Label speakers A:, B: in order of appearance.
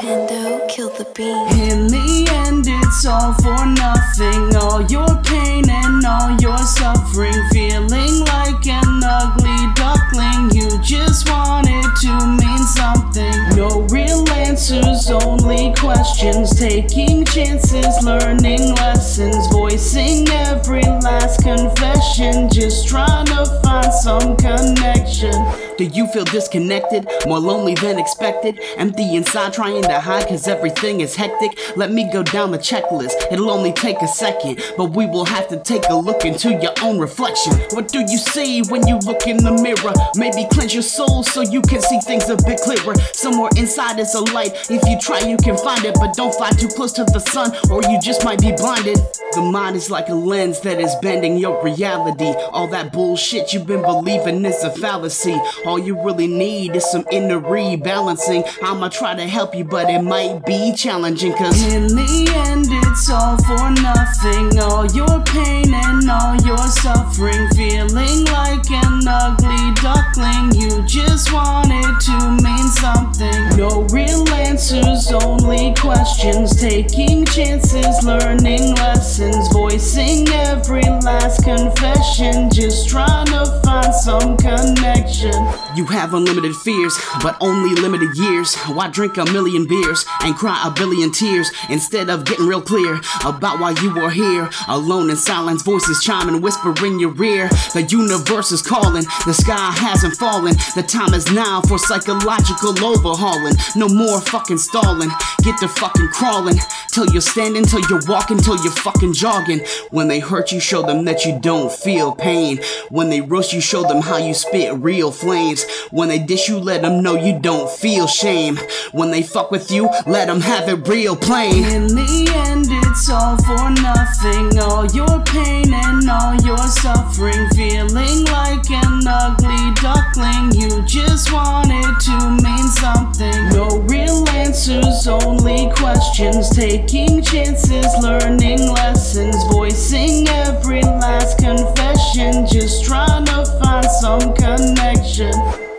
A: the beat.
B: In the end, it's all for nothing. All your pain and all your suffering. Feeling like an ugly duckling. You just wanted to mean something. No real answers, only questions. Taking chances, learning lessons. Voicing every last confession. Just trying to find some connection. Do you feel disconnected? More lonely than expected? Empty inside, trying to hide cause everything is hectic? Let me go down the checklist. It'll only take a second, but we will have to take a look into your own reflection. What do you see when you look in the mirror? Maybe cleanse your soul so you can see things a bit clearer. Somewhere inside is a light. If you try, you can find it, but don't fly too close to the sun or you just might be blinded. The mind is like a lens that is bending your reality. All that bullshit you've been believing is a fallacy. All you really need is some inner rebalancing. I'ma try to help you, but it might be challenging. Cause in the end, it's all for nothing. All your pain and all your suffering. Feeling like an ugly duckling. You just wanted to mean something. No real answers, only questions. Taking chances, learning lessons. Voicing every last confession. Just trying to find some connection. You have unlimited fears, but only limited years. Why drink a million beers and cry a billion tears instead of getting real clear about why you are here? Alone in silence, voices chiming, whisper in your ear. The universe is calling, the sky hasn't fallen. The time is now for psychological overhauling. No more fucking stalling. Get to fucking crawling. Till you're standing, till you're walking, till you're fucking jogging. When they hurt you, show them that you don't feel pain. When they roast you, show them how you spit real flames. When they dish you, let them know you don't feel shame. When they fuck with you, let them have it real plain. In the end, it's all for nothing. All your pain and all your suffering. Feeling like an ugly duckling. You just wanted Taking chances, learning lessons. Voicing every last confession. Just trying to find some connection.